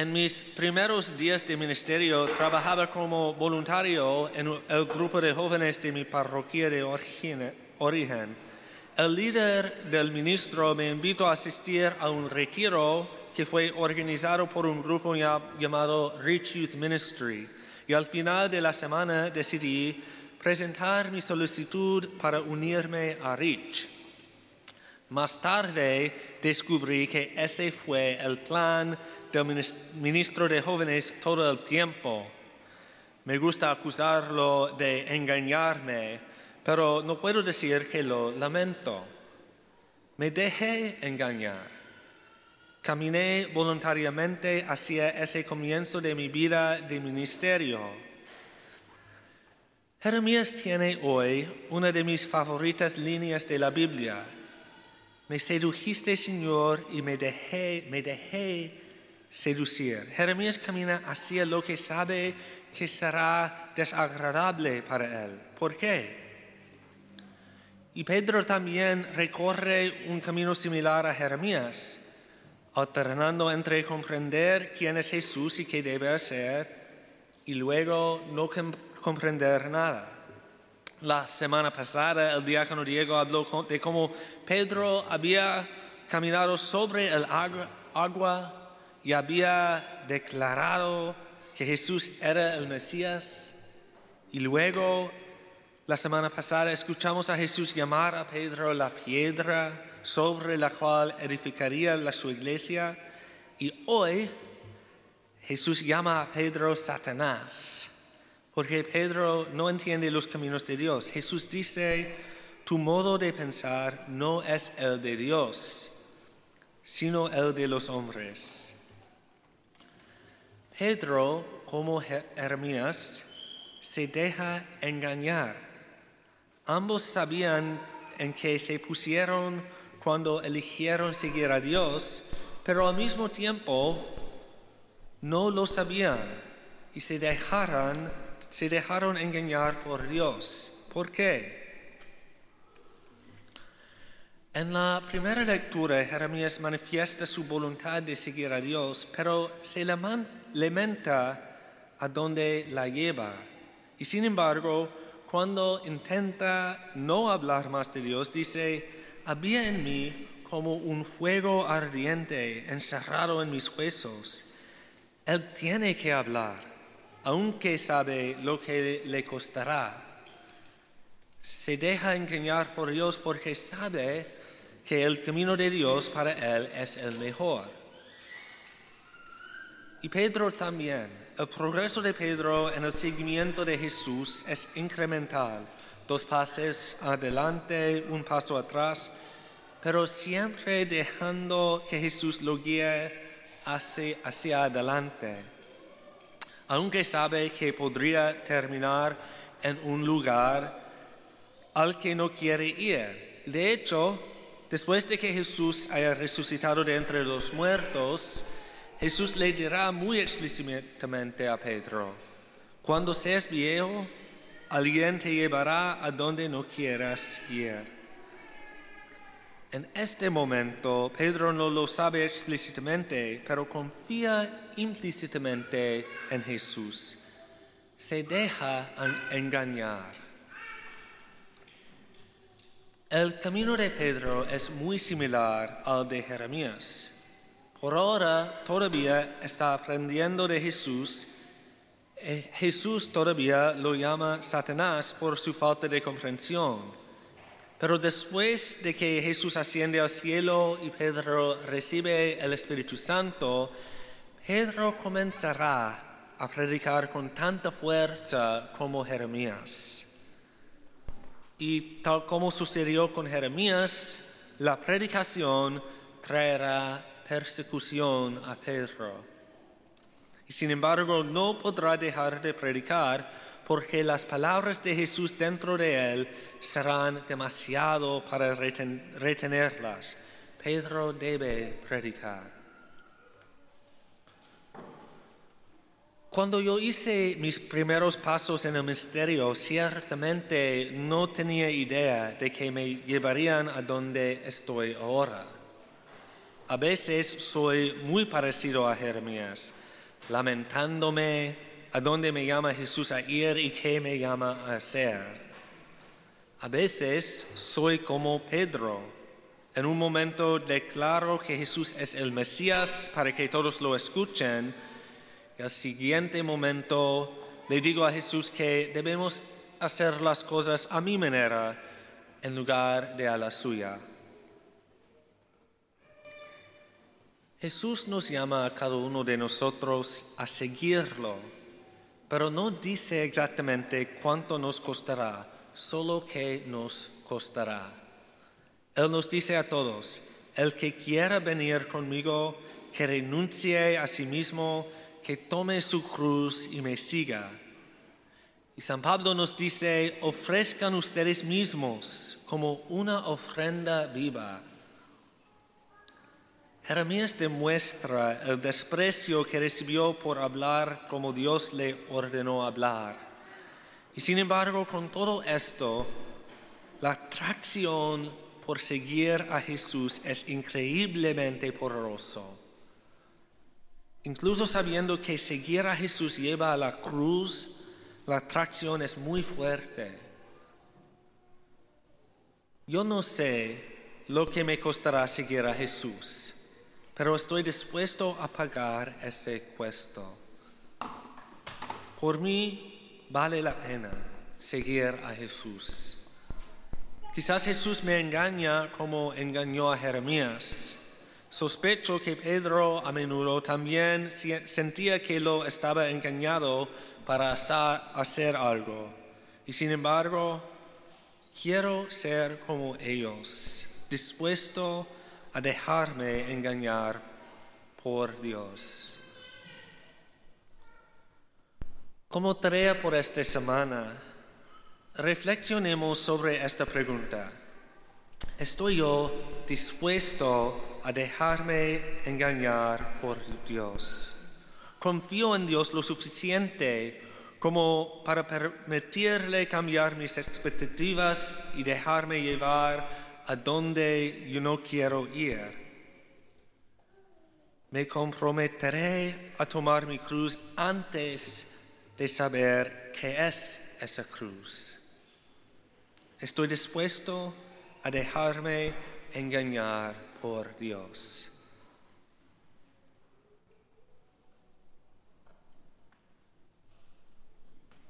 En mis primeros días de ministerio trabajaba como voluntario en el grupo de jóvenes de mi parroquia de origen. El líder del ministro me invitó a asistir a un retiro que fue organizado por un grupo llamado Rich Youth Ministry y al final de la semana decidí presentar mi solicitud para unirme a Rich. Más tarde descubrí que ese fue el plan del ministro de jóvenes todo el tiempo. Me gusta acusarlo de engañarme, pero no puedo decir que lo lamento. Me dejé engañar. Caminé voluntariamente hacia ese comienzo de mi vida de ministerio. Jeremías tiene hoy una de mis favoritas líneas de la Biblia. Me sedujiste, Señor, y me dejé, me dejé seducir. Jeremías camina hacia lo que sabe que será desagradable para él. ¿Por qué? Y Pedro también recorre un camino similar a Jeremías alternando entre comprender quién es Jesús y qué debe hacer y luego no comprender nada. La semana pasada el diácono Diego habló de cómo Pedro había caminado sobre el agua y había declarado que Jesús era el Mesías y luego la semana pasada escuchamos a Jesús llamar a Pedro la piedra sobre la cual edificaría la su iglesia. Y hoy Jesús llama a Pedro Satanás, porque Pedro no entiende los caminos de Dios. Jesús dice, tu modo de pensar no es el de Dios, sino el de los hombres. Pedro, como Jeremías, se deja engañar. Ambos sabían en que se pusieron cuando eligieron seguir a Dios, pero al mismo tiempo no lo sabían y se dejaron, se dejaron engañar por Dios. ¿Por qué? En la primera lectura, Jeremías manifiesta su voluntad de seguir a Dios, pero se lamenta a dónde la lleva. Y sin embargo, cuando intenta no hablar más de Dios, dice, había en mí como un fuego ardiente encerrado en mis huesos. Él tiene que hablar, aunque sabe lo que le costará. Se deja engañar por Dios porque sabe que el camino de Dios para él es el mejor. Y Pedro también. El progreso de Pedro en el seguimiento de Jesús es incremental dos pasos adelante, un paso atrás, pero siempre dejando que Jesús lo guíe hacia, hacia adelante. Aunque sabe que podría terminar en un lugar al que no quiere ir. De hecho, después de que Jesús haya resucitado de entre los muertos, Jesús le dirá muy explícitamente a Pedro, cuando seas viejo, alguien te llevará a donde no quieras ir. En este momento, Pedro no lo sabe explícitamente, pero confía implícitamente en Jesús. Se deja engañar. El camino de Pedro es muy similar al de Jeremías. Por ahora todavía está aprendiendo de Jesús eh, Jesús todavía lo llama Satanás por su falta de comprensión. Pero después de que Jesús asciende al cielo y Pedro recibe el Espíritu Santo, Pedro comenzará a predicar con tanta fuerza como Jeremías. Y tal como sucedió con Jeremías, la predicación traerá persecución a Pedro y sin embargo no podrá dejar de predicar porque las palabras de Jesús dentro de él serán demasiado para retenerlas. Pedro debe predicar. Cuando yo hice mis primeros pasos en el misterio, ciertamente no tenía idea de que me llevarían a donde estoy ahora. A veces soy muy parecido a Jeremías lamentándome a dónde me llama Jesús a ir y qué me llama a hacer. A veces soy como Pedro. En un momento declaro que Jesús es el Mesías para que todos lo escuchen. Al siguiente momento le digo a Jesús que debemos hacer las cosas a mi manera en lugar de a la suya. Jesús nos llama a cada uno de nosotros a seguirlo, pero no dice exactamente cuánto nos costará, solo que nos costará. Él nos dice a todos, el que quiera venir conmigo, que renuncie a sí mismo, que tome su cruz y me siga. Y San Pablo nos dice, ofrezcan ustedes mismos como una ofrenda viva. Jeremías demuestra el desprecio que recibió por hablar como Dios le ordenó hablar. Y sin embargo, con todo esto, la atracción por seguir a Jesús es increíblemente poderoso. Incluso sabiendo que seguir a Jesús lleva a la cruz, la atracción es muy fuerte. Yo no sé lo que me costará seguir a Jesús, pero estoy dispuesto a pagar ese costo. Por mí vale la pena seguir a Jesús. Quizás Jesús me engaña como engañó a Jeremías. Sospecho que Pedro a menudo también sentía que lo estaba engañado para hacer algo. Y sin embargo, quiero ser como ellos, dispuesto a dejarme engañar por Dios. Como tarea por esta semana, reflexionemos sobre esta pregunta. ¿Estoy yo dispuesto a dejarme engañar por Dios? confío en Dios lo suficiente como para permitirle cambiar mis expectativas y dejarme llevar a donde yo no quiero ir. Me comprometeré a tomar mi cruz antes de saber qué es esa cruz. Estoy dispuesto a dejarme engañar por Dios.